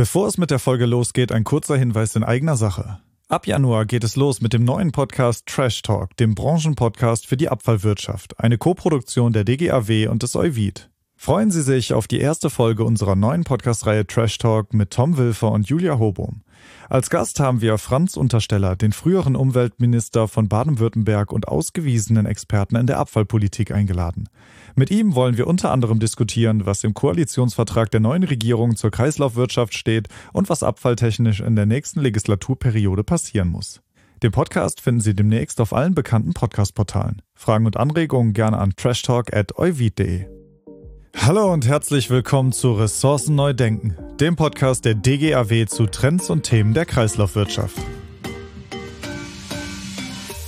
Bevor es mit der Folge losgeht, ein kurzer Hinweis in eigener Sache. Ab Januar geht es los mit dem neuen Podcast Trash Talk, dem Branchenpodcast für die Abfallwirtschaft, eine Koproduktion der DGAW und des Euvid. Freuen Sie sich auf die erste Folge unserer neuen Podcast-Reihe Trash Talk mit Tom Wilfer und Julia Hobom. Als Gast haben wir Franz Untersteller, den früheren Umweltminister von Baden-Württemberg und ausgewiesenen Experten in der Abfallpolitik eingeladen. Mit ihm wollen wir unter anderem diskutieren, was im Koalitionsvertrag der neuen Regierung zur Kreislaufwirtschaft steht und was abfalltechnisch in der nächsten Legislaturperiode passieren muss. Den Podcast finden Sie demnächst auf allen bekannten Podcast-Portalen. Fragen und Anregungen gerne an trashtalk.euvid.de. Hallo und herzlich willkommen zu Ressourcen neu denken, dem Podcast der DGAW zu Trends und Themen der Kreislaufwirtschaft.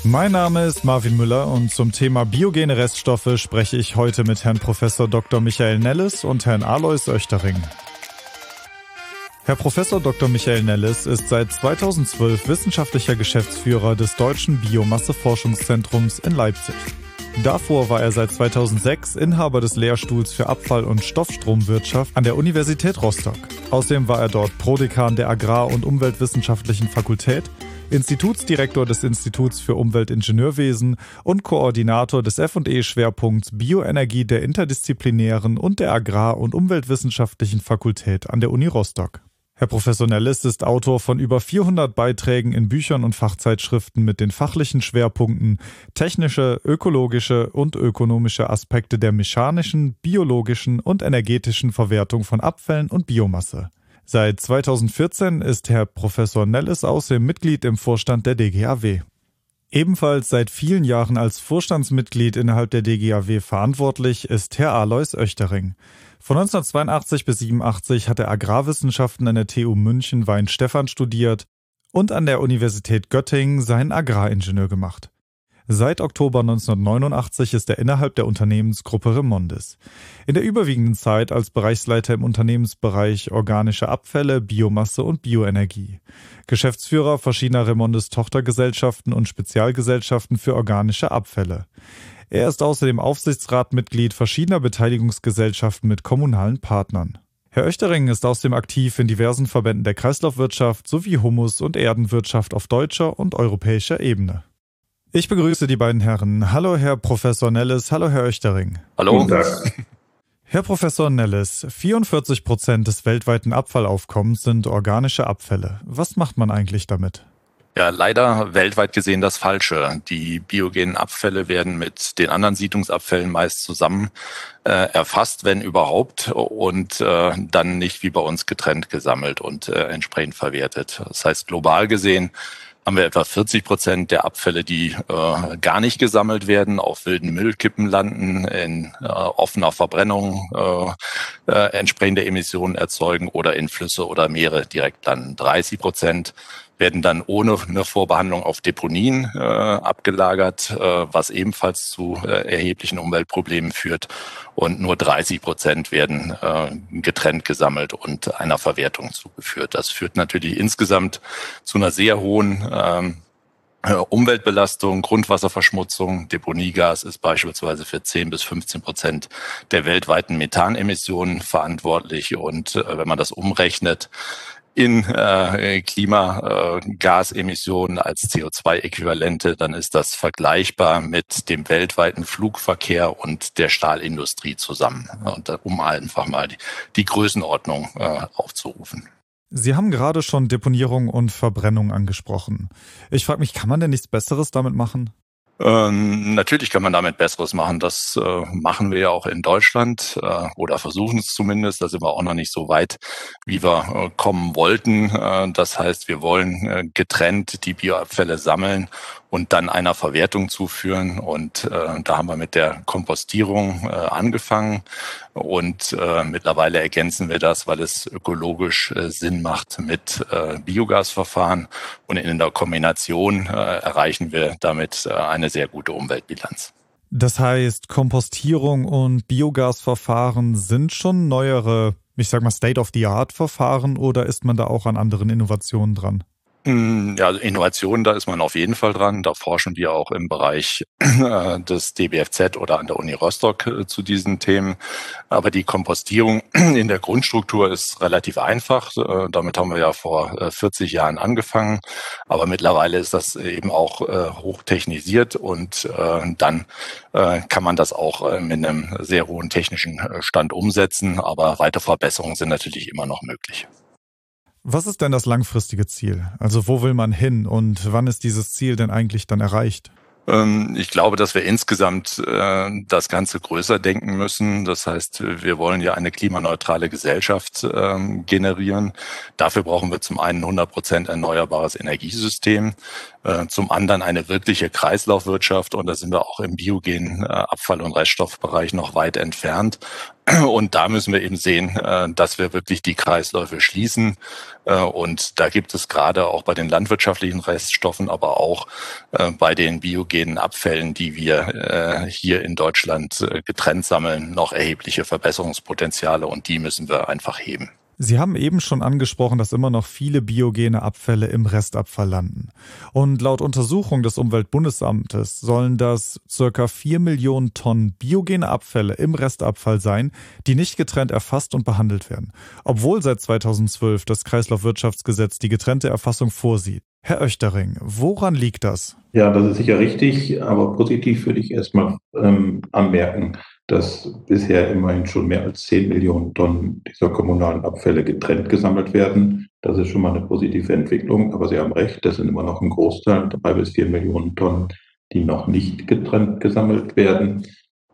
Mein Name ist Marvin Müller und zum Thema biogene Reststoffe spreche ich heute mit Herrn Prof. Dr. Michael Nellis und Herrn Alois Oechtering. Herr Prof. Dr. Michael Nellis ist seit 2012 wissenschaftlicher Geschäftsführer des Deutschen Biomasseforschungszentrums in Leipzig. Davor war er seit 2006 Inhaber des Lehrstuhls für Abfall- und Stoffstromwirtschaft an der Universität Rostock. Außerdem war er dort Prodekan der Agrar- und Umweltwissenschaftlichen Fakultät, Institutsdirektor des Instituts für Umweltingenieurwesen und Koordinator des F&E-Schwerpunkts Bioenergie der interdisziplinären und der Agrar- und Umweltwissenschaftlichen Fakultät an der Uni Rostock. Herr Professor Nellis ist Autor von über 400 Beiträgen in Büchern und Fachzeitschriften mit den fachlichen Schwerpunkten technische, ökologische und ökonomische Aspekte der mechanischen, biologischen und energetischen Verwertung von Abfällen und Biomasse. Seit 2014 ist Herr Professor Nellis außerdem Mitglied im Vorstand der DGAW. Ebenfalls seit vielen Jahren als Vorstandsmitglied innerhalb der DGAW verantwortlich ist Herr Alois Oechtering. Von 1982 bis 87 hat er Agrarwissenschaften an der TU München Weinstefan studiert und an der Universität Göttingen seinen Agraringenieur gemacht. Seit Oktober 1989 ist er innerhalb der Unternehmensgruppe Remondis. In der überwiegenden Zeit als Bereichsleiter im Unternehmensbereich organische Abfälle, Biomasse und Bioenergie. Geschäftsführer verschiedener Remondis Tochtergesellschaften und Spezialgesellschaften für organische Abfälle. Er ist außerdem Aufsichtsratmitglied verschiedener Beteiligungsgesellschaften mit kommunalen Partnern. Herr Oechtering ist außerdem aktiv in diversen Verbänden der Kreislaufwirtschaft sowie Humus- und Erdenwirtschaft auf deutscher und europäischer Ebene. Ich begrüße die beiden Herren. Hallo, Herr Professor Nellis. Hallo, Herr Oechtering. Hallo. Guten Tag. Herr Professor Nellis, 44 Prozent des weltweiten Abfallaufkommens sind organische Abfälle. Was macht man eigentlich damit? Ja, leider weltweit gesehen das Falsche. Die biogenen Abfälle werden mit den anderen Siedlungsabfällen meist zusammen äh, erfasst, wenn überhaupt, und äh, dann nicht wie bei uns getrennt gesammelt und äh, entsprechend verwertet. Das heißt, global gesehen haben wir etwa 40 Prozent der Abfälle, die äh, gar nicht gesammelt werden, auf wilden Müllkippen landen, in äh, offener Verbrennung äh, äh, entsprechende Emissionen erzeugen oder in Flüsse oder Meere direkt landen. 30 Prozent werden dann ohne eine Vorbehandlung auf Deponien äh, abgelagert, äh, was ebenfalls zu äh, erheblichen Umweltproblemen führt. Und nur 30 Prozent werden äh, getrennt gesammelt und einer Verwertung zugeführt. Das führt natürlich insgesamt zu einer sehr hohen ähm, äh, Umweltbelastung, Grundwasserverschmutzung, Deponiegas ist beispielsweise für 10 bis 15 Prozent der weltweiten Methanemissionen verantwortlich. Und äh, wenn man das umrechnet, in äh, Klimagasemissionen als CO2-Äquivalente, dann ist das vergleichbar mit dem weltweiten Flugverkehr und der Stahlindustrie zusammen. Und äh, um einfach mal die, die Größenordnung äh, aufzurufen. Sie haben gerade schon Deponierung und Verbrennung angesprochen. Ich frage mich, kann man denn nichts Besseres damit machen? Ähm, natürlich kann man damit Besseres machen. Das äh, machen wir ja auch in Deutschland äh, oder versuchen es zumindest. Da sind wir auch noch nicht so weit, wie wir äh, kommen wollten. Äh, das heißt, wir wollen äh, getrennt die Bioabfälle sammeln und dann einer Verwertung zuführen. Und äh, da haben wir mit der Kompostierung äh, angefangen und äh, mittlerweile ergänzen wir das, weil es ökologisch äh, Sinn macht mit äh, Biogasverfahren und in der Kombination äh, erreichen wir damit äh, eine sehr gute Umweltbilanz. Das heißt, Kompostierung und Biogasverfahren sind schon neuere, ich sag mal, State-of-the-Art-Verfahren oder ist man da auch an anderen Innovationen dran? Hm, ja, also Innovation, da ist man auf jeden Fall dran. Da forschen wir auch im Bereich äh, des DBFZ oder an der Uni Rostock äh, zu diesen Themen. Aber die Kompostierung in der Grundstruktur ist relativ einfach. Äh, damit haben wir ja vor 40 Jahren angefangen. Aber mittlerweile ist das eben auch hochtechnisiert und dann kann man das auch mit einem sehr hohen technischen Stand umsetzen. Aber weitere Verbesserungen sind natürlich immer noch möglich. Was ist denn das langfristige Ziel? Also wo will man hin und wann ist dieses Ziel denn eigentlich dann erreicht? Ähm, ich glaube, dass wir insgesamt äh, das Ganze größer denken müssen. Das heißt, wir wollen ja eine klimaneutrale Gesellschaft ähm, generieren. Dafür brauchen wir zum einen 100 Prozent erneuerbares Energiesystem, äh, zum anderen eine wirkliche Kreislaufwirtschaft. Und da sind wir auch im biogenen äh, Abfall- und Reststoffbereich noch weit entfernt. Und da müssen wir eben sehen, dass wir wirklich die Kreisläufe schließen. Und da gibt es gerade auch bei den landwirtschaftlichen Reststoffen, aber auch bei den biogenen Abfällen, die wir äh, hier in Deutschland äh, getrennt sammeln, noch erhebliche Verbesserungspotenziale und die müssen wir einfach heben. Sie haben eben schon angesprochen, dass immer noch viele biogene Abfälle im Restabfall landen. Und laut Untersuchung des Umweltbundesamtes sollen das circa 4 Millionen Tonnen biogene Abfälle im Restabfall sein, die nicht getrennt erfasst und behandelt werden. Obwohl seit 2012 das Kreislaufwirtschaftsgesetz die getrennte Erfassung vorsieht. Herr Oechtering, woran liegt das? Ja, das ist sicher richtig, aber positiv würde ich erstmal ähm, anmerken, dass bisher immerhin schon mehr als 10 Millionen Tonnen dieser kommunalen Abfälle getrennt gesammelt werden. Das ist schon mal eine positive Entwicklung, aber Sie haben recht, das sind immer noch ein Großteil, drei bis vier Millionen Tonnen, die noch nicht getrennt gesammelt werden.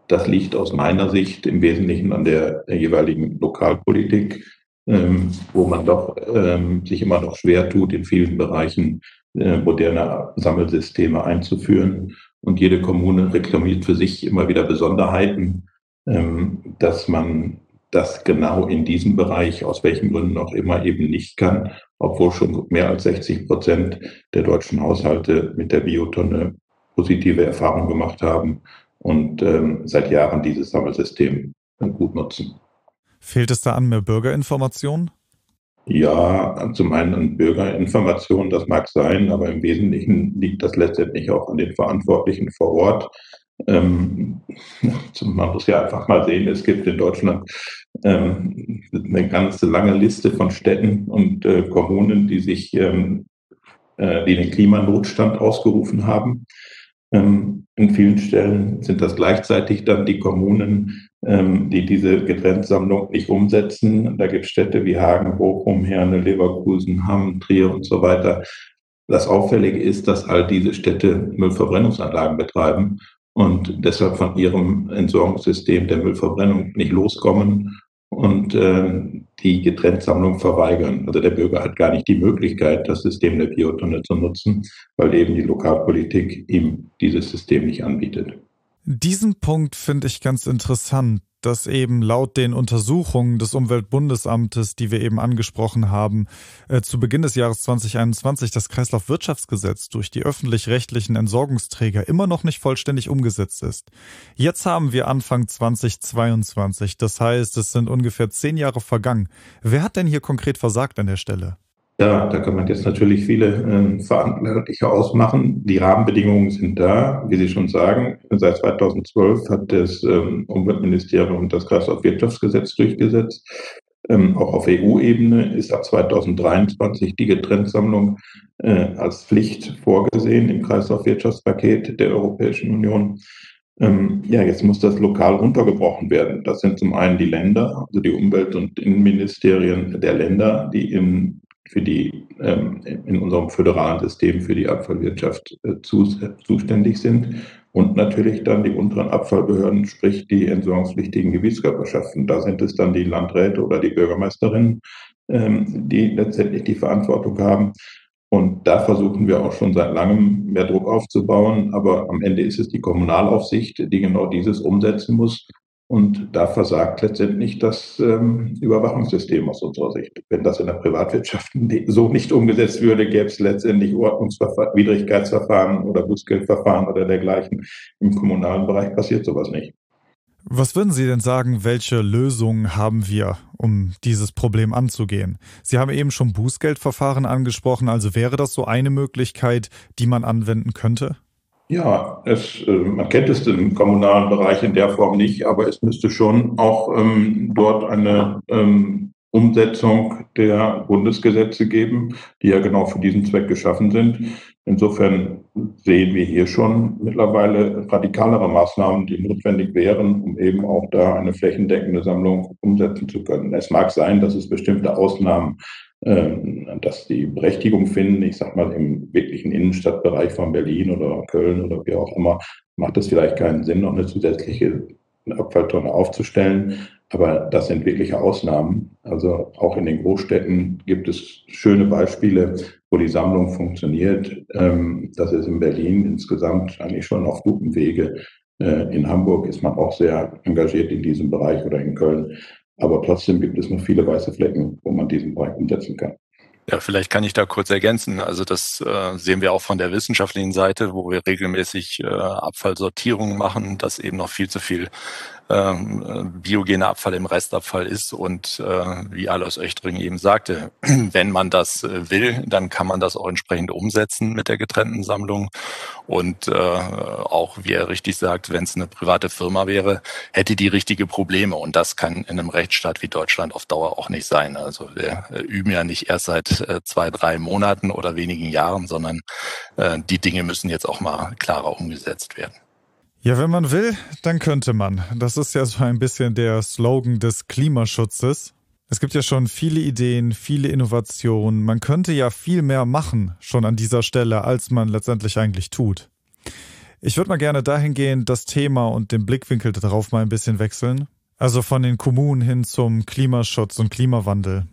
Das liegt aus meiner Sicht im Wesentlichen an der jeweiligen Lokalpolitik, ähm, wo man doch ähm, sich immer noch schwer tut, in vielen Bereichen äh, moderne Sammelsysteme einzuführen. Und jede Kommune reklamiert für sich immer wieder Besonderheiten, ähm, dass man das genau in diesem Bereich, aus welchen Gründen auch immer, eben nicht kann, obwohl schon mehr als 60 Prozent der deutschen Haushalte mit der Biotonne positive Erfahrungen gemacht haben und ähm, seit Jahren dieses Sammelsystem gut nutzen. Fehlt es da an mehr Bürgerinformation? Ja, zum einen an Bürgerinformation, das mag sein, aber im Wesentlichen liegt das letztendlich auch an den Verantwortlichen vor Ort. Ähm, man muss ja einfach mal sehen, es gibt in Deutschland ähm, eine ganze lange Liste von Städten und äh, Kommunen, die sich, ähm, äh, die den Klimanotstand ausgerufen haben. Ähm, in vielen Stellen sind das gleichzeitig dann die Kommunen, ähm, die diese Getrenntsammlung nicht umsetzen. Da gibt es Städte wie Hagen, Bochum, Herne, Leverkusen, Hamm, Trier und so weiter. Das Auffällige ist, dass all diese Städte Müllverbrennungsanlagen betreiben und deshalb von ihrem Entsorgungssystem der Müllverbrennung nicht loskommen und äh, die Getrenntsammlung verweigern. Also der Bürger hat gar nicht die Möglichkeit, das System der Biotonne zu nutzen, weil eben die Lokalpolitik ihm dieses System nicht anbietet. Diesen Punkt finde ich ganz interessant, dass eben laut den Untersuchungen des Umweltbundesamtes, die wir eben angesprochen haben, äh, zu Beginn des Jahres 2021 das Kreislaufwirtschaftsgesetz durch die öffentlich-rechtlichen Entsorgungsträger immer noch nicht vollständig umgesetzt ist. Jetzt haben wir Anfang 2022, das heißt, es sind ungefähr zehn Jahre vergangen. Wer hat denn hier konkret versagt an der Stelle? Ja, da kann man jetzt natürlich viele äh, Verantwortliche ausmachen. Die Rahmenbedingungen sind da, wie Sie schon sagen. Seit 2012 hat das ähm, Umweltministerium das Kreislaufwirtschaftsgesetz durchgesetzt. Ähm, auch auf EU-Ebene ist ab 2023 die Getrenntsammlung äh, als Pflicht vorgesehen im Kreislaufwirtschaftspaket der Europäischen Union. Ähm, ja, jetzt muss das lokal runtergebrochen werden. Das sind zum einen die Länder, also die Umwelt- und Innenministerien der Länder, die im für die ähm, in unserem föderalen System für die Abfallwirtschaft äh, zu, zuständig sind und natürlich dann die unteren Abfallbehörden, sprich die entsorgungspflichtigen Gebietskörperschaften. Da sind es dann die Landräte oder die Bürgermeisterinnen, ähm, die letztendlich die Verantwortung haben. Und da versuchen wir auch schon seit langem mehr Druck aufzubauen. Aber am Ende ist es die Kommunalaufsicht, die genau dieses umsetzen muss. Und da versagt letztendlich das ähm, Überwachungssystem aus unserer Sicht. Wenn das in der Privatwirtschaft so nicht umgesetzt würde, gäbe es letztendlich Ordnungswidrigkeitsverfahren oder Bußgeldverfahren oder dergleichen. Im kommunalen Bereich passiert sowas nicht. Was würden Sie denn sagen, welche Lösungen haben wir, um dieses Problem anzugehen? Sie haben eben schon Bußgeldverfahren angesprochen, also wäre das so eine Möglichkeit, die man anwenden könnte? Ja, es, äh, man kennt es im kommunalen Bereich in der Form nicht, aber es müsste schon auch ähm, dort eine ähm, Umsetzung der Bundesgesetze geben, die ja genau für diesen Zweck geschaffen sind. Insofern sehen wir hier schon mittlerweile radikalere Maßnahmen, die notwendig wären, um eben auch da eine flächendeckende Sammlung umsetzen zu können. Es mag sein, dass es bestimmte Ausnahmen, dass die Berechtigung finden. Ich sage mal im wirklichen Innenstadtbereich von Berlin oder Köln oder wie auch immer, macht es vielleicht keinen Sinn, noch eine zusätzliche Abfalltonne aufzustellen. Aber das sind wirkliche Ausnahmen. Also auch in den Großstädten gibt es schöne Beispiele, wo die Sammlung funktioniert. Ähm, das ist in Berlin insgesamt eigentlich schon auf gutem Wege. Äh, in Hamburg ist man auch sehr engagiert in diesem Bereich oder in Köln. Aber trotzdem gibt es noch viele weiße Flecken, wo man diesen Bereich umsetzen kann. Ja, vielleicht kann ich da kurz ergänzen. Also das äh, sehen wir auch von der wissenschaftlichen Seite, wo wir regelmäßig äh, Abfallsortierungen machen, dass eben noch viel zu viel ähm, biogene Abfall im Restabfall ist. Und äh, wie Alois Oechtring eben sagte, wenn man das äh, will, dann kann man das auch entsprechend umsetzen mit der getrennten Sammlung. Und äh, auch, wie er richtig sagt, wenn es eine private Firma wäre, hätte die richtige Probleme. Und das kann in einem Rechtsstaat wie Deutschland auf Dauer auch nicht sein. Also wir äh, üben ja nicht erst seit äh, zwei, drei Monaten oder wenigen Jahren, sondern äh, die Dinge müssen jetzt auch mal klarer umgesetzt werden. Ja, wenn man will, dann könnte man. Das ist ja so ein bisschen der Slogan des Klimaschutzes. Es gibt ja schon viele Ideen, viele Innovationen. Man könnte ja viel mehr machen schon an dieser Stelle, als man letztendlich eigentlich tut. Ich würde mal gerne dahingehend das Thema und den Blickwinkel darauf mal ein bisschen wechseln. Also von den Kommunen hin zum Klimaschutz und Klimawandel.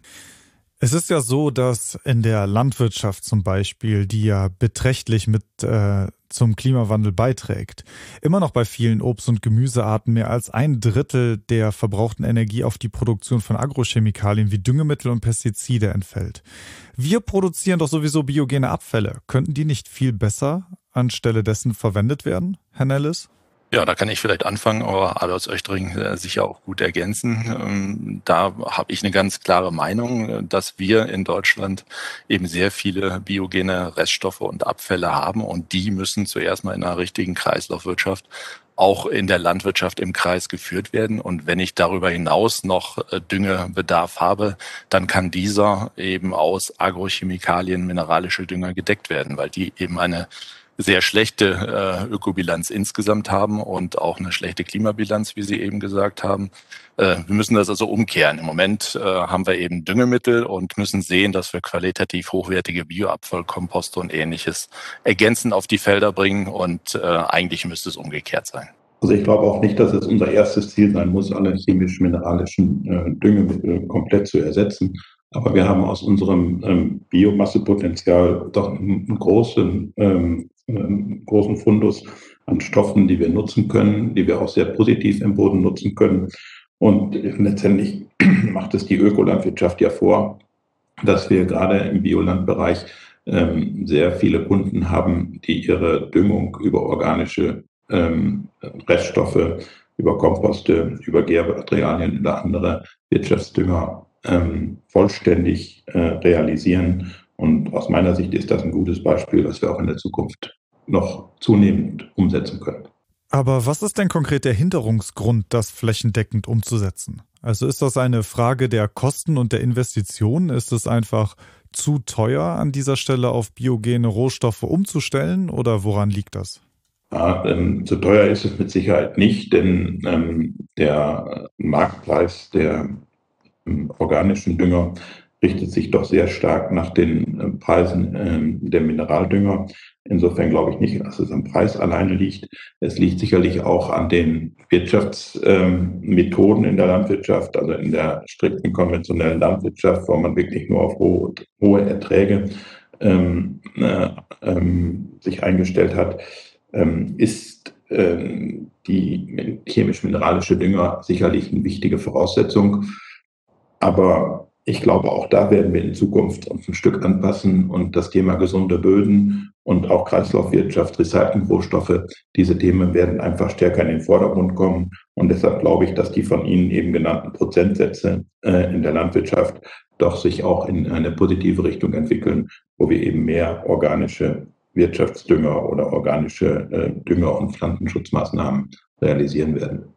Es ist ja so, dass in der Landwirtschaft zum Beispiel, die ja beträchtlich mit äh, zum Klimawandel beiträgt, immer noch bei vielen Obst- und Gemüsearten mehr als ein Drittel der verbrauchten Energie auf die Produktion von Agrochemikalien wie Düngemittel und Pestizide entfällt. Wir produzieren doch sowieso biogene Abfälle. Könnten die nicht viel besser anstelle dessen verwendet werden, Herr Nellis? Ja, da kann ich vielleicht anfangen, aber Alois Oechtring äh, sicher auch gut ergänzen. Ähm, da habe ich eine ganz klare Meinung, äh, dass wir in Deutschland eben sehr viele biogene Reststoffe und Abfälle haben und die müssen zuerst mal in einer richtigen Kreislaufwirtschaft auch in der Landwirtschaft im Kreis geführt werden. Und wenn ich darüber hinaus noch äh, Düngebedarf habe, dann kann dieser eben aus Agrochemikalien, mineralische Dünger gedeckt werden, weil die eben eine sehr schlechte äh, Ökobilanz insgesamt haben und auch eine schlechte Klimabilanz, wie Sie eben gesagt haben. Äh, wir müssen das also umkehren. Im Moment äh, haben wir eben Düngemittel und müssen sehen, dass wir qualitativ hochwertige Bioabfallkomposte und ähnliches ergänzend auf die Felder bringen und äh, eigentlich müsste es umgekehrt sein. Also ich glaube auch nicht, dass es unser erstes Ziel sein muss, alle chemisch-mineralischen äh, Düngemittel komplett zu ersetzen. Aber wir haben aus unserem ähm, Biomassepotenzial doch einen großen, ähm, einen großen Fundus an Stoffen, die wir nutzen können, die wir auch sehr positiv im Boden nutzen können. Und letztendlich macht es die Ökolandwirtschaft ja vor, dass wir gerade im Biolandbereich ähm, sehr viele Kunden haben, die ihre Düngung über organische ähm, Reststoffe, über Komposte, über Gärmaterialien oder andere Wirtschaftsdünger ähm, vollständig äh, realisieren. Und aus meiner Sicht ist das ein gutes Beispiel, das wir auch in der Zukunft noch zunehmend umsetzen können. Aber was ist denn konkret der Hinderungsgrund, das flächendeckend umzusetzen? Also ist das eine Frage der Kosten und der Investitionen? Ist es einfach zu teuer, an dieser Stelle auf biogene Rohstoffe umzustellen oder woran liegt das? Ja, ähm, zu teuer ist es mit Sicherheit nicht, denn ähm, der Marktpreis der organischen Dünger richtet sich doch sehr stark nach den äh, Preisen ähm, der Mineraldünger. Insofern glaube ich nicht, dass es am Preis alleine liegt. Es liegt sicherlich auch an den Wirtschaftsmethoden in der Landwirtschaft, also in der strikten konventionellen Landwirtschaft, wo man wirklich nur auf hohe, Erträge ähm, äh, ähm, sich eingestellt hat, ähm, ist ähm, die chemisch-mineralische Dünger sicherlich eine wichtige Voraussetzung. Aber ich glaube, auch da werden wir in Zukunft uns ein Stück anpassen und das Thema gesunde Böden und auch Kreislaufwirtschaft, Recycling-Rohstoffe, diese Themen werden einfach stärker in den Vordergrund kommen. Und deshalb glaube ich, dass die von Ihnen eben genannten Prozentsätze äh, in der Landwirtschaft doch sich auch in eine positive Richtung entwickeln, wo wir eben mehr organische Wirtschaftsdünger oder organische äh, Dünger- und Pflanzenschutzmaßnahmen realisieren werden.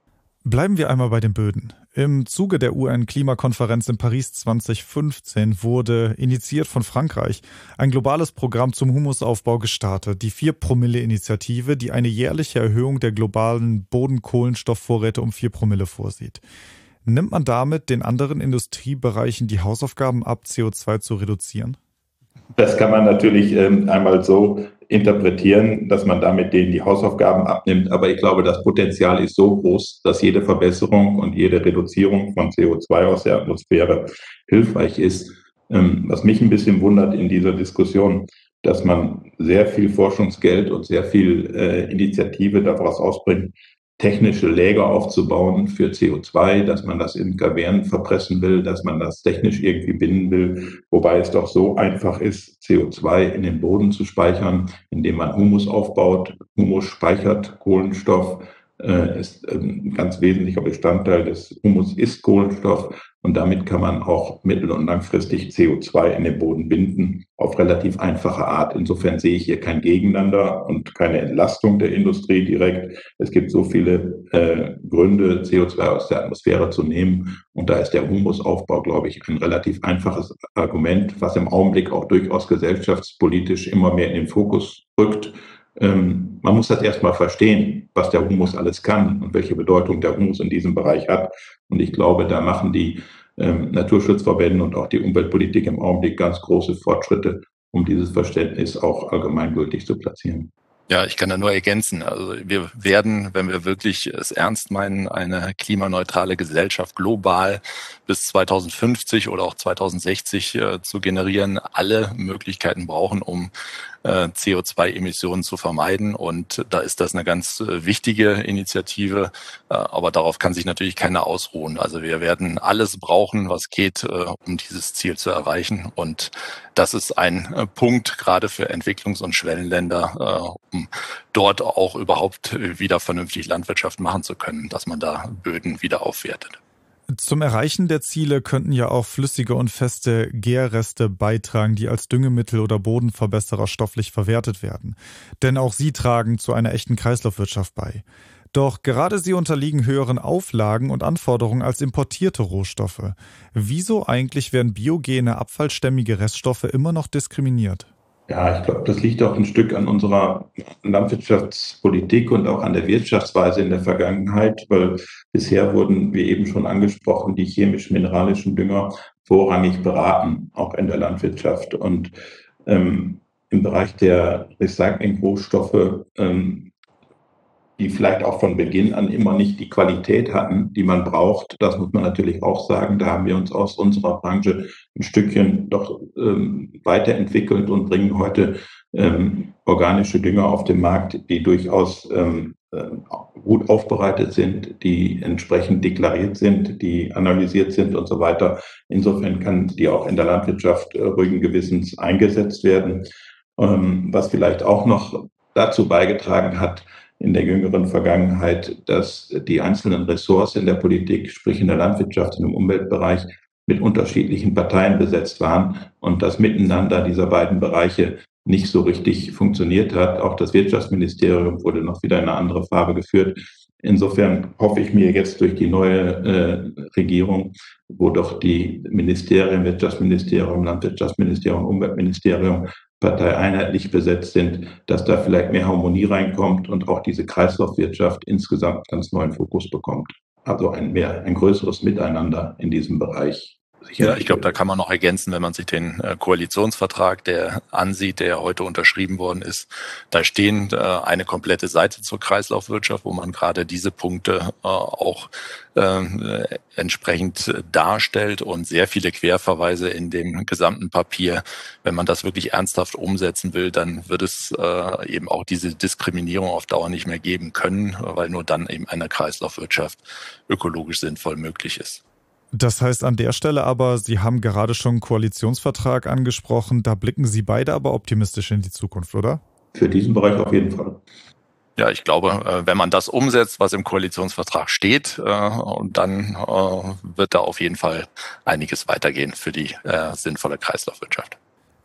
Bleiben wir einmal bei den Böden. Im Zuge der UN-Klimakonferenz in Paris 2015 wurde, initiiert von Frankreich, ein globales Programm zum Humusaufbau gestartet, die 4-Promille-Initiative, die eine jährliche Erhöhung der globalen Bodenkohlenstoffvorräte um 4 Promille vorsieht. Nimmt man damit den anderen Industriebereichen die Hausaufgaben ab, CO2 zu reduzieren? Das kann man natürlich ähm, einmal so interpretieren, dass man damit denen die Hausaufgaben abnimmt. Aber ich glaube, das Potenzial ist so groß, dass jede Verbesserung und jede Reduzierung von CO2 aus der Atmosphäre hilfreich ist. Ähm, was mich ein bisschen wundert in dieser Diskussion, dass man sehr viel Forschungsgeld und sehr viel äh, Initiative daraus ausbringt, technische Läger aufzubauen für CO2, dass man das in Kavernen verpressen will, dass man das technisch irgendwie binden will, wobei es doch so einfach ist, CO2 in den Boden zu speichern, indem man Humus aufbaut. Humus speichert Kohlenstoff, ist ein ganz wesentlicher Bestandteil des Humus ist Kohlenstoff und damit kann man auch mittel- und langfristig CO2 in den Boden binden auf relativ einfache Art. Insofern sehe ich hier kein Gegeneinander und keine Entlastung der Industrie direkt. Es gibt so viele äh, Gründe, CO2 aus der Atmosphäre zu nehmen. Und da ist der Humusaufbau, glaube ich, ein relativ einfaches Argument, was im Augenblick auch durchaus gesellschaftspolitisch immer mehr in den Fokus rückt. Ähm, man muss das erstmal verstehen, was der Humus alles kann und welche Bedeutung der Humus in diesem Bereich hat. Und ich glaube, da machen die ähm, Naturschutzverbände und auch die Umweltpolitik im Augenblick ganz große Fortschritte, um dieses Verständnis auch allgemeingültig zu platzieren. Ja, ich kann da nur ergänzen. Also wir werden, wenn wir wirklich es ernst meinen, eine klimaneutrale Gesellschaft global bis 2050 oder auch 2060 äh, zu generieren, alle Möglichkeiten brauchen, um CO2-Emissionen zu vermeiden. Und da ist das eine ganz äh, wichtige Initiative. Äh, aber darauf kann sich natürlich keiner ausruhen. Also wir werden alles brauchen, was geht, um dieses Ziel zu erreichen. Und das ist ein Punkt gerade für Entwicklungs- und Schwellenländer, um dort auch überhaupt wieder vernünftig Landwirtschaft machen zu können, dass man da Böden wieder aufwertet. Zum Erreichen der Ziele könnten ja auch flüssige und feste Gärreste beitragen, die als Düngemittel oder Bodenverbesserer stofflich verwertet werden. Denn auch sie tragen zu einer echten Kreislaufwirtschaft bei. Doch gerade sie unterliegen höheren Auflagen und Anforderungen als importierte Rohstoffe. Wieso eigentlich werden biogene, abfallstämmige Reststoffe immer noch diskriminiert? Ja, ich glaube, das liegt auch ein Stück an unserer Landwirtschaftspolitik und auch an der Wirtschaftsweise in der Vergangenheit, weil bisher wurden, wie eben schon angesprochen, die chemisch-mineralischen Dünger vorrangig beraten, auch in der Landwirtschaft. Und ähm, im Bereich der Recycling-Rohstoffe ähm, die vielleicht auch von Beginn an immer nicht die Qualität hatten, die man braucht. Das muss man natürlich auch sagen. Da haben wir uns aus unserer Branche ein Stückchen doch ähm, weiterentwickelt und bringen heute ähm, organische Dünger auf den Markt, die durchaus ähm, äh, gut aufbereitet sind, die entsprechend deklariert sind, die analysiert sind und so weiter. Insofern kann die auch in der Landwirtschaft äh, ruhigen Gewissens eingesetzt werden. Ähm, was vielleicht auch noch dazu beigetragen hat, in der jüngeren Vergangenheit, dass die einzelnen Ressorts in der Politik, sprich in der Landwirtschaft, im Umweltbereich, mit unterschiedlichen Parteien besetzt waren und das Miteinander dieser beiden Bereiche nicht so richtig funktioniert hat. Auch das Wirtschaftsministerium wurde noch wieder in eine andere Farbe geführt. Insofern hoffe ich mir jetzt durch die neue äh, Regierung, wo doch die Ministerien, Wirtschaftsministerium, Landwirtschaftsministerium, Umweltministerium parteieinheitlich besetzt sind, dass da vielleicht mehr Harmonie reinkommt und auch diese Kreislaufwirtschaft insgesamt ganz neuen Fokus bekommt. Also ein mehr, ein größeres Miteinander in diesem Bereich ja, ich glaube, da kann man noch ergänzen, wenn man sich den äh, Koalitionsvertrag, der ansieht, der heute unterschrieben worden ist. Da stehen äh, eine komplette Seite zur Kreislaufwirtschaft, wo man gerade diese Punkte äh, auch äh, entsprechend darstellt und sehr viele Querverweise in dem gesamten Papier. Wenn man das wirklich ernsthaft umsetzen will, dann wird es eben auch diese Diskriminierung auf Dauer nicht mehr geben können, weil nur dann eben eine Kreislaufwirtschaft ökologisch sinnvoll möglich ist. Das heißt an der Stelle aber, Sie haben gerade schon einen Koalitionsvertrag angesprochen, da blicken Sie beide aber optimistisch in die Zukunft, oder? Für diesen Bereich auf jeden Fall. Ja, ich glaube, äh, wenn man das umsetzt, was im Koalitionsvertrag steht, äh, dann äh, wird da auf jeden Fall einiges weitergehen für die sinnvolle Kreislaufwirtschaft.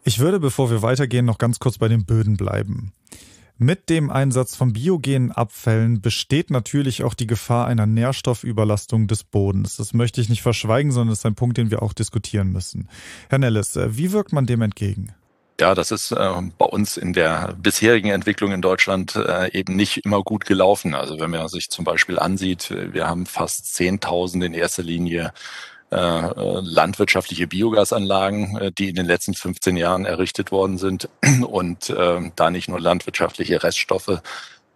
Ich würde, bevor wir weitergehen, noch ganz kurz bei den Böden bleiben. Mit dem Einsatz von biogenen Abfällen besteht natürlich auch die Gefahr einer Nährstoffüberlastung des Bodens. Das möchte ich nicht verschweigen, sondern ist ein Punkt, den wir auch diskutieren müssen. Herr Nellis, wie wirkt man dem entgegen? Ja, das ist äh, bei uns in der bisherigen Entwicklung in Deutschland äh, eben nicht immer gut gelaufen. Also wenn man sich zum Beispiel ansieht, wir haben fast 10.000 in erster Linie äh, landwirtschaftliche Biogasanlagen, äh, die in den letzten 15 Jahren errichtet worden sind und äh, da nicht nur landwirtschaftliche Reststoffe,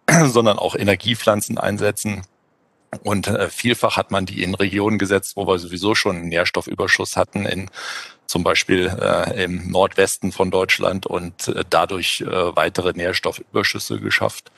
sondern auch Energiepflanzen einsetzen. Und äh, vielfach hat man die in Regionen gesetzt, wo wir sowieso schon einen Nährstoffüberschuss hatten in zum Beispiel äh, im Nordwesten von Deutschland und äh, dadurch äh, weitere Nährstoffüberschüsse geschafft.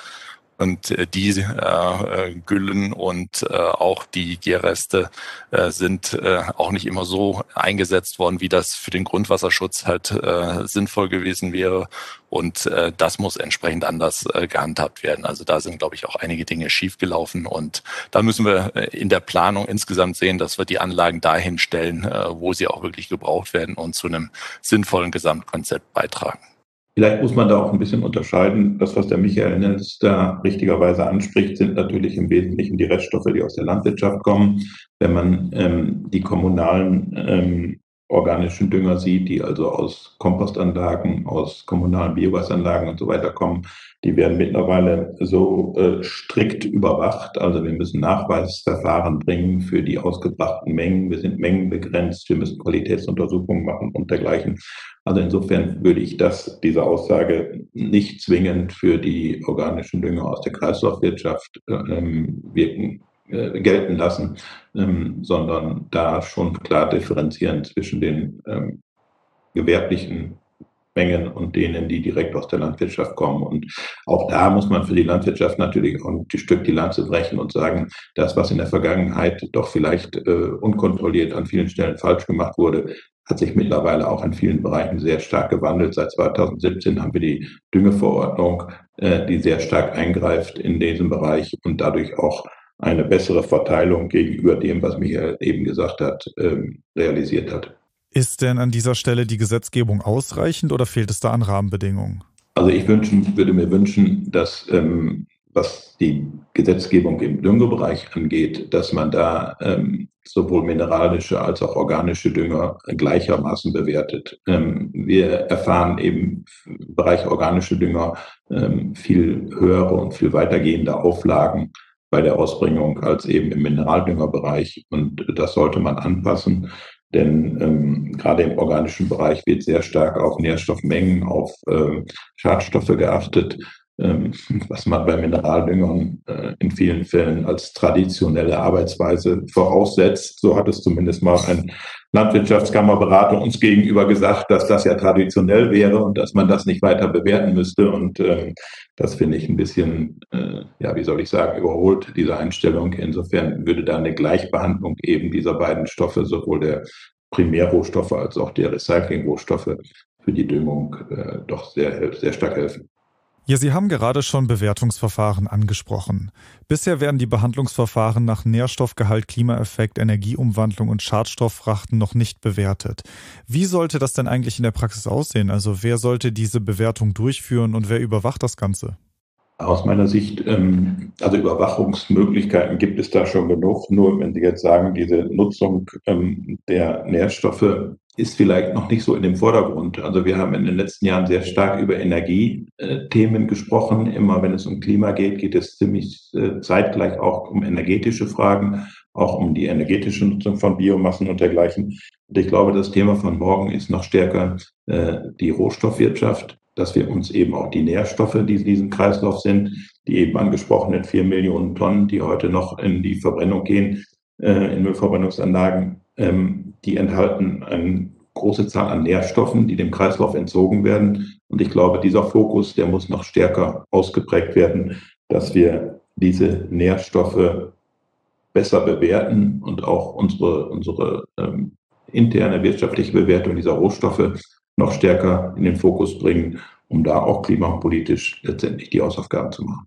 Und äh, die äh, Güllen und äh, auch die Gärreste äh, sind äh, auch nicht immer so eingesetzt worden, wie das für den Grundwasserschutz halt äh, sinnvoll gewesen wäre. Und äh, das muss entsprechend anders äh, gehandhabt werden. Also da sind, glaube ich, auch einige Dinge schiefgelaufen. Und da müssen wir äh, in der Planung insgesamt sehen, dass wir die Anlagen dahin stellen, äh, wo sie auch wirklich gebraucht werden und zu einem sinnvollen Gesamtkonzept beitragen. Vielleicht muss man da auch ein bisschen unterscheiden. Das, was der Michael Nels da richtigerweise anspricht, sind natürlich im Wesentlichen die Reststoffe, die aus der Landwirtschaft kommen. Wenn man ähm, die kommunalen ähm, organischen Dünger sieht, die also aus Kompostanlagen, aus kommunalen Biogasanlagen und so weiter kommen, die werden mittlerweile so äh, strikt überwacht. Also wir müssen Nachweisverfahren bringen für die ausgebrachten Mengen. Wir sind mengenbegrenzt. Wir müssen Qualitätsuntersuchungen machen und dergleichen. Also insofern würde ich das, diese Aussage nicht zwingend für die organischen Dünger aus der Kreislaufwirtschaft ähm, wirken äh, gelten lassen, ähm, sondern da schon klar differenzieren zwischen den ähm, gewerblichen Mengen und denen, die direkt aus der Landwirtschaft kommen. Und auch da muss man für die Landwirtschaft natürlich auch ein Stück die Lanze brechen und sagen, das, was in der Vergangenheit doch vielleicht äh, unkontrolliert an vielen Stellen falsch gemacht wurde, hat sich mittlerweile auch in vielen Bereichen sehr stark gewandelt. Seit 2017 haben wir die Düngeverordnung, äh, die sehr stark eingreift in diesem Bereich und dadurch auch eine bessere Verteilung gegenüber dem, was Michael eben gesagt hat, ähm, realisiert hat. Ist denn an dieser Stelle die Gesetzgebung ausreichend oder fehlt es da an Rahmenbedingungen? Also ich wünschen, würde mir wünschen, dass ähm, was die Gesetzgebung im Düngebereich angeht, dass man da ähm, sowohl mineralische als auch organische Dünger gleichermaßen bewertet. Ähm, wir erfahren eben im Bereich organische Dünger ähm, viel höhere und viel weitergehende Auflagen bei der Ausbringung als eben im Mineraldüngerbereich. Und das sollte man anpassen, denn ähm, gerade im organischen Bereich wird sehr stark auf Nährstoffmengen, auf äh, Schadstoffe geachtet, was man bei Mineraldüngern äh, in vielen Fällen als traditionelle Arbeitsweise voraussetzt. So hat es zumindest mal ein Landwirtschaftskammerberater uns gegenüber gesagt, dass das ja traditionell wäre und dass man das nicht weiter bewerten müsste. Und äh, das finde ich ein bisschen, äh, ja, wie soll ich sagen, überholt, diese Einstellung. Insofern würde da eine Gleichbehandlung eben dieser beiden Stoffe, sowohl der Primärrohstoffe als auch der Recyclingrohstoffe für die Düngung äh, doch sehr, sehr stark helfen. Ja, Sie haben gerade schon Bewertungsverfahren angesprochen. Bisher werden die Behandlungsverfahren nach Nährstoffgehalt, Klimaeffekt, Energieumwandlung und Schadstofffrachten noch nicht bewertet. Wie sollte das denn eigentlich in der Praxis aussehen? Also wer sollte diese Bewertung durchführen und wer überwacht das Ganze? Aus meiner Sicht, ähm, also Überwachungsmöglichkeiten gibt es da schon genug. Nur wenn Sie jetzt sagen, diese Nutzung ähm, der Nährstoffe ist vielleicht noch nicht so in dem Vordergrund. Also wir haben in den letzten Jahren sehr stark über Energiethemen gesprochen. Immer wenn es um Klima geht, geht es ziemlich äh, zeitgleich auch um energetische Fragen, auch um die energetische Nutzung von Biomassen und dergleichen. Und ich glaube, das Thema von morgen ist noch stärker äh, die Rohstoffwirtschaft dass wir uns eben auch die Nährstoffe, die in diesem Kreislauf sind, die eben angesprochenen vier Millionen Tonnen, die heute noch in die Verbrennung gehen, äh, in Müllverbrennungsanlagen, ähm, die enthalten eine große Zahl an Nährstoffen, die dem Kreislauf entzogen werden. Und ich glaube, dieser Fokus, der muss noch stärker ausgeprägt werden, dass wir diese Nährstoffe besser bewerten und auch unsere, unsere ähm, interne wirtschaftliche Bewertung dieser Rohstoffe noch stärker in den Fokus bringen, um da auch klimapolitisch letztendlich die Hausaufgaben zu machen.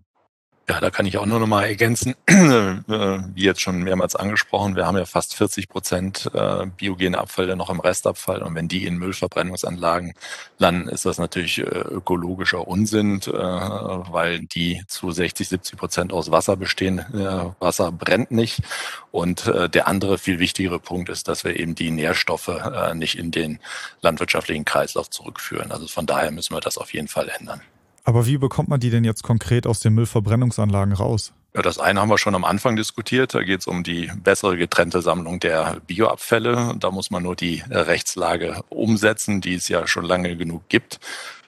Ja, da kann ich auch nur noch mal ergänzen, äh, wie jetzt schon mehrmals angesprochen, wir haben ja fast 40 Prozent äh, biogene Abfälle noch im Restabfall und wenn die in Müllverbrennungsanlagen landen, ist das natürlich äh, ökologischer Unsinn, weil die zu 60, 70 Prozent aus Wasser bestehen. Wasser brennt nicht und der andere viel wichtigere Punkt ist, dass wir eben die Nährstoffe nicht in den landwirtschaftlichen Kreislauf zurückführen. Also von daher müssen wir das auf jeden Fall ändern. Aber wie bekommt man die denn jetzt konkret aus den Müllverbrennungsanlagen raus? Ja, das eine haben wir schon am Anfang diskutiert. Da geht es um die bessere getrennte Sammlung der Bioabfälle. Da muss man nur die Rechtslage umsetzen, die es ja schon lange genug gibt.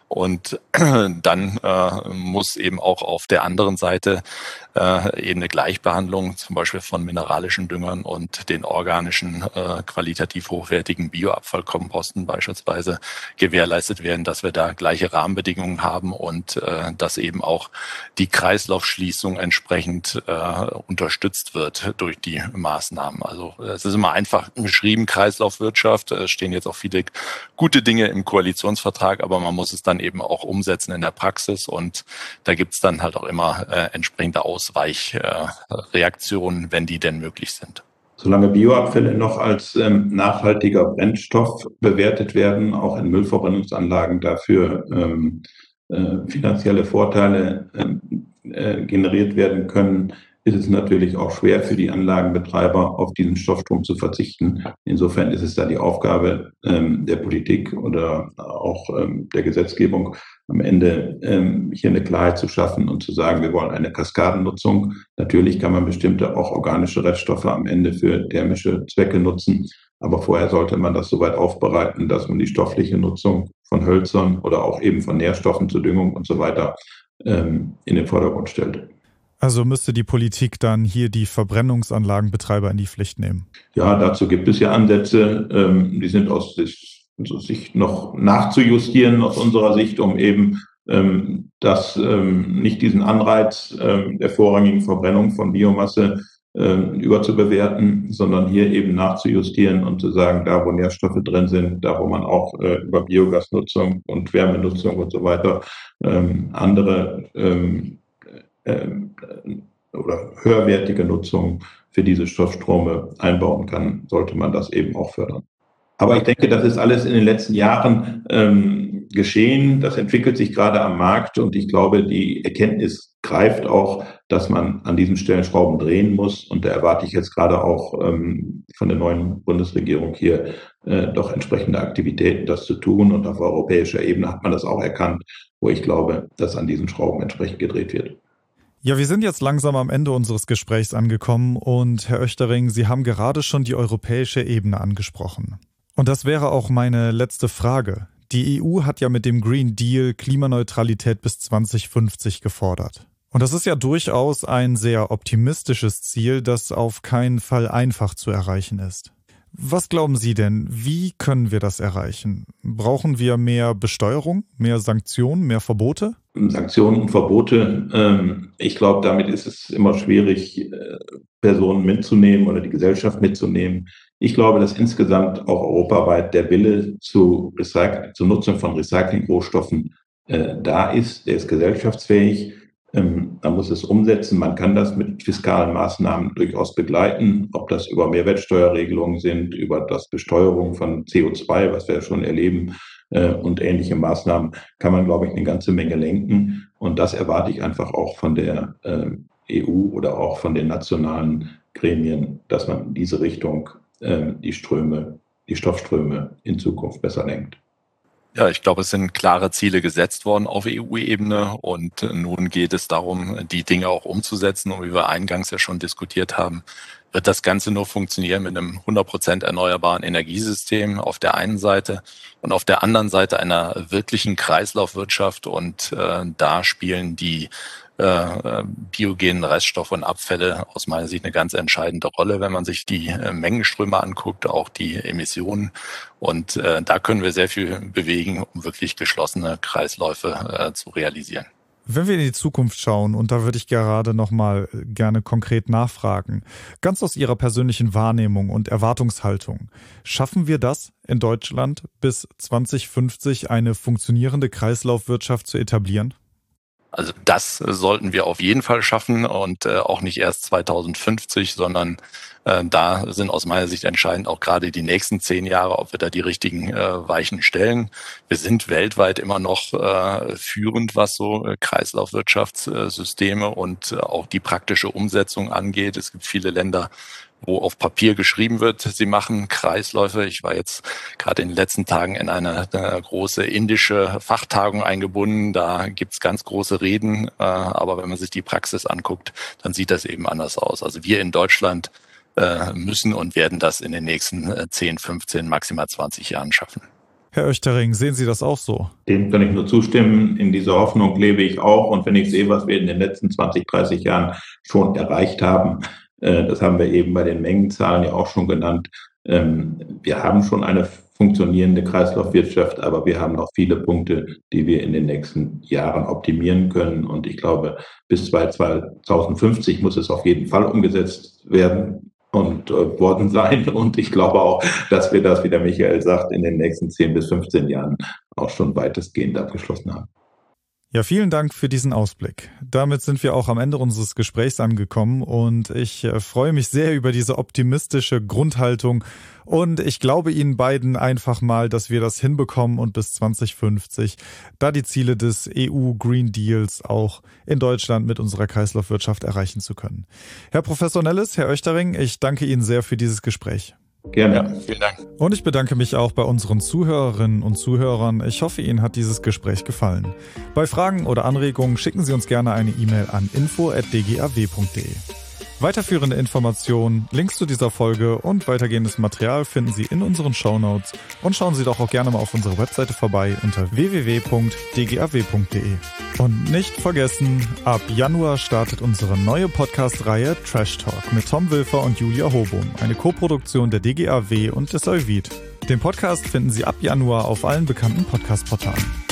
Und dann äh, muss eben auch auf der anderen Seite äh, eben eine Gleichbehandlung zum Beispiel von mineralischen Düngern und den organischen, äh, qualitativ hochwertigen Bioabfallkomposten beispielsweise gewährleistet werden, dass wir da gleiche Rahmenbedingungen haben und äh, dass eben auch die Kreislaufschließung entsprechend äh, unterstützt wird durch die Maßnahmen. Also es ist immer einfach beschrieben, Kreislaufwirtschaft, es stehen jetzt auch viele gute Dinge im Koalitionsvertrag, aber man muss es dann eben auch umsetzen in der Praxis und da gibt es dann halt auch immer äh, entsprechende Aus Ausweichreaktionen, wenn die denn möglich sind. Solange Bioabfälle noch als ähm, nachhaltiger Brennstoff bewertet werden, auch in Müllverbrennungsanlagen dafür ähm, äh, finanzielle Vorteile ähm, äh, generiert werden können, ist es natürlich auch schwer für die Anlagenbetreiber, auf diesen Stoffstrom zu verzichten. Insofern ist es da die Aufgabe ähm, der Politik oder auch ähm, der Gesetzgebung, am Ende ähm, hier eine Klarheit zu schaffen und zu sagen, wir wollen eine Kaskadennutzung. Natürlich kann man bestimmte auch organische Reststoffe am Ende für thermische Zwecke nutzen. Aber vorher sollte man das so weit aufbereiten, dass man die stoffliche Nutzung von Hölzern oder auch eben von Nährstoffen zur Düngung und so weiter ähm, in den Vordergrund stellt. Also müsste die Politik dann hier die Verbrennungsanlagenbetreiber in die Pflicht nehmen? Ja, dazu gibt es ja Ansätze. Ähm, die sind aus Sicht noch nachzujustieren aus unserer Sicht, um eben ähm, ähm, nicht diesen Anreiz der vorrangigen Verbrennung von Biomasse überzubewerten, sondern hier eben nachzujustieren und zu sagen, da wo Nährstoffe drin sind, da wo man auch äh, über Biogasnutzung und Wärmenutzung und so weiter andere ähm, oder höherwertige Nutzung für diese Stoffstrome einbauen kann, sollte man das eben auch fördern. Aber ich denke, das ist alles in den letzten Jahren ähm, geschehen. Das entwickelt sich gerade am Markt und ich glaube, die Erkenntnis greift auch, dass man an diesen Stellen Schrauben drehen muss. Und da erwarte ich jetzt gerade auch ähm, von der neuen Bundesregierung hier äh, doch entsprechende Aktivitäten, das zu tun. Und auf europäischer Ebene hat man das auch erkannt, wo ich glaube, dass an diesen Schrauben entsprechend gedreht wird. Ja, wir sind jetzt langsam am Ende unseres Gesprächs angekommen und Herr Oechtering, Sie haben gerade schon die europäische Ebene angesprochen. Und das wäre auch meine letzte Frage. Die EU hat ja mit dem Green Deal Klimaneutralität bis 2050 gefordert. Und das ist ja durchaus ein sehr optimistisches Ziel, das auf keinen Fall einfach zu erreichen ist. Was glauben Sie denn, wie können wir das erreichen? Brauchen wir mehr Besteuerung, mehr Sanktionen, mehr Verbote? Sanktionen und Verbote. Ähm, ich glaube, damit ist es immer schwierig, äh, Personen mitzunehmen oder die Gesellschaft mitzunehmen. Ich glaube, dass insgesamt auch europaweit der Wille zu zur Nutzung von Recyclingrohstoffen äh, da ist. Der ist gesellschaftsfähig. Ähm, man muss es umsetzen. Man kann das mit fiskalen Maßnahmen durchaus begleiten, ob das über Mehrwertsteuerregelungen sind, über das Besteuerung von CO2, was wir schon erleben, äh, und ähnliche Maßnahmen, kann man, glaube ich, eine ganze Menge lenken. Und das erwarte ich einfach auch von der äh, EU oder auch von den nationalen Gremien, dass man in diese Richtung äh, die Ströme, die Stoffströme in Zukunft besser lenkt. Ja, ich glaube, es sind klare Ziele gesetzt worden auf EU-Ebene und nun geht es darum, die Dinge auch umzusetzen. Und wie wir eingangs ja schon diskutiert haben, wird das Ganze nur funktionieren mit einem 100% erneuerbaren Energiesystem auf der einen Seite und auf der anderen Seite einer wirklichen Kreislaufwirtschaft. Und äh, da spielen die äh, biogenen Reststoffe und Abfälle aus meiner Sicht eine ganz entscheidende Rolle, wenn man sich die äh, Mengenströme anguckt, auch die Emissionen. Und äh, da können wir sehr viel bewegen, um wirklich geschlossene Kreisläufe äh, zu realisieren. Wenn wir in die Zukunft schauen, und da würde ich gerade nochmal gerne konkret nachfragen, ganz aus Ihrer persönlichen Wahrnehmung und Erwartungshaltung, schaffen wir das in Deutschland bis 2050 eine funktionierende Kreislaufwirtschaft zu etablieren? Also das sollten wir auf jeden Fall schaffen und äh, auch nicht erst 2050, sondern äh, da sind aus meiner Sicht entscheidend auch gerade die nächsten zehn Jahre, ob wir da die richtigen äh, Weichen stellen. Wir sind weltweit immer noch äh, führend, was so äh, Kreislaufwirtschaftssysteme und äh, auch die praktische Umsetzung angeht. Es gibt viele Länder, wo auf Papier geschrieben wird, sie machen Kreisläufe. Ich war jetzt gerade in den letzten Tagen in eine, eine große indische Fachtagung eingebunden. Da gibt's ganz große Reden, äh, aber wenn man sich die Praxis anguckt, dann sieht das eben anders aus. Also wir in Deutschland äh, müssen und werden das in den nächsten 10, 15, maximal 20 Jahren schaffen. Herr Oechtering, sehen Sie das auch so? Dem kann ich nur zustimmen. In dieser Hoffnung lebe ich auch. Und wenn ich sehe, was wir in den letzten 20, 30 Jahren schon erreicht haben, äh, das haben wir eben bei den Mengenzahlen ja auch schon genannt. Ähm, wir haben schon eine funktionierende Kreislaufwirtschaft, aber wir haben noch viele Punkte, die wir in den nächsten Jahren optimieren können. Und ich glaube, bis 2050 muss es auf jeden Fall umgesetzt werden und äh, worden sein. Und ich glaube auch, dass wir das, wie der Michael sagt, in den nächsten 10 bis 15 Jahren auch schon weitestgehend abgeschlossen haben. Ja, vielen Dank für diesen Ausblick. Damit sind wir auch am Ende unseres Gesprächs angekommen und ich äh, freue mich sehr über diese optimistische Grundhaltung und ich glaube Ihnen beiden einfach mal, dass wir das hinbekommen und bis 2050 da die Ziele des EU Green Deals auch in Deutschland mit unserer Kreislaufwirtschaft erreichen zu können. Herr Professor Nellis, Herr Oechtering, ich danke Ihnen sehr für dieses Gespräch. Gerne. Ja, vielen Dank. Und ich bedanke mich auch bei unseren Zuhörerinnen und Zuhörern. Ich hoffe, Ihnen hat dieses Gespräch gefallen. Bei Fragen oder Anregungen schicken Sie uns gerne eine E-Mail an info.dgaw.de. Weiterführende Informationen, Links zu dieser Folge und weitergehendes Material finden Sie in unseren Shownotes und schauen Sie doch auch gerne mal auf unserer Webseite vorbei unter www.dgaw.de. Und nicht vergessen, ab Januar startet unsere neue Podcast-Reihe Trash Talk mit Tom Wilfer und Julia Hobum, eine Koproduktion der DGAW und des Euvid. Den Podcast finden Sie ab Januar auf allen bekannten Podcast-Portalen.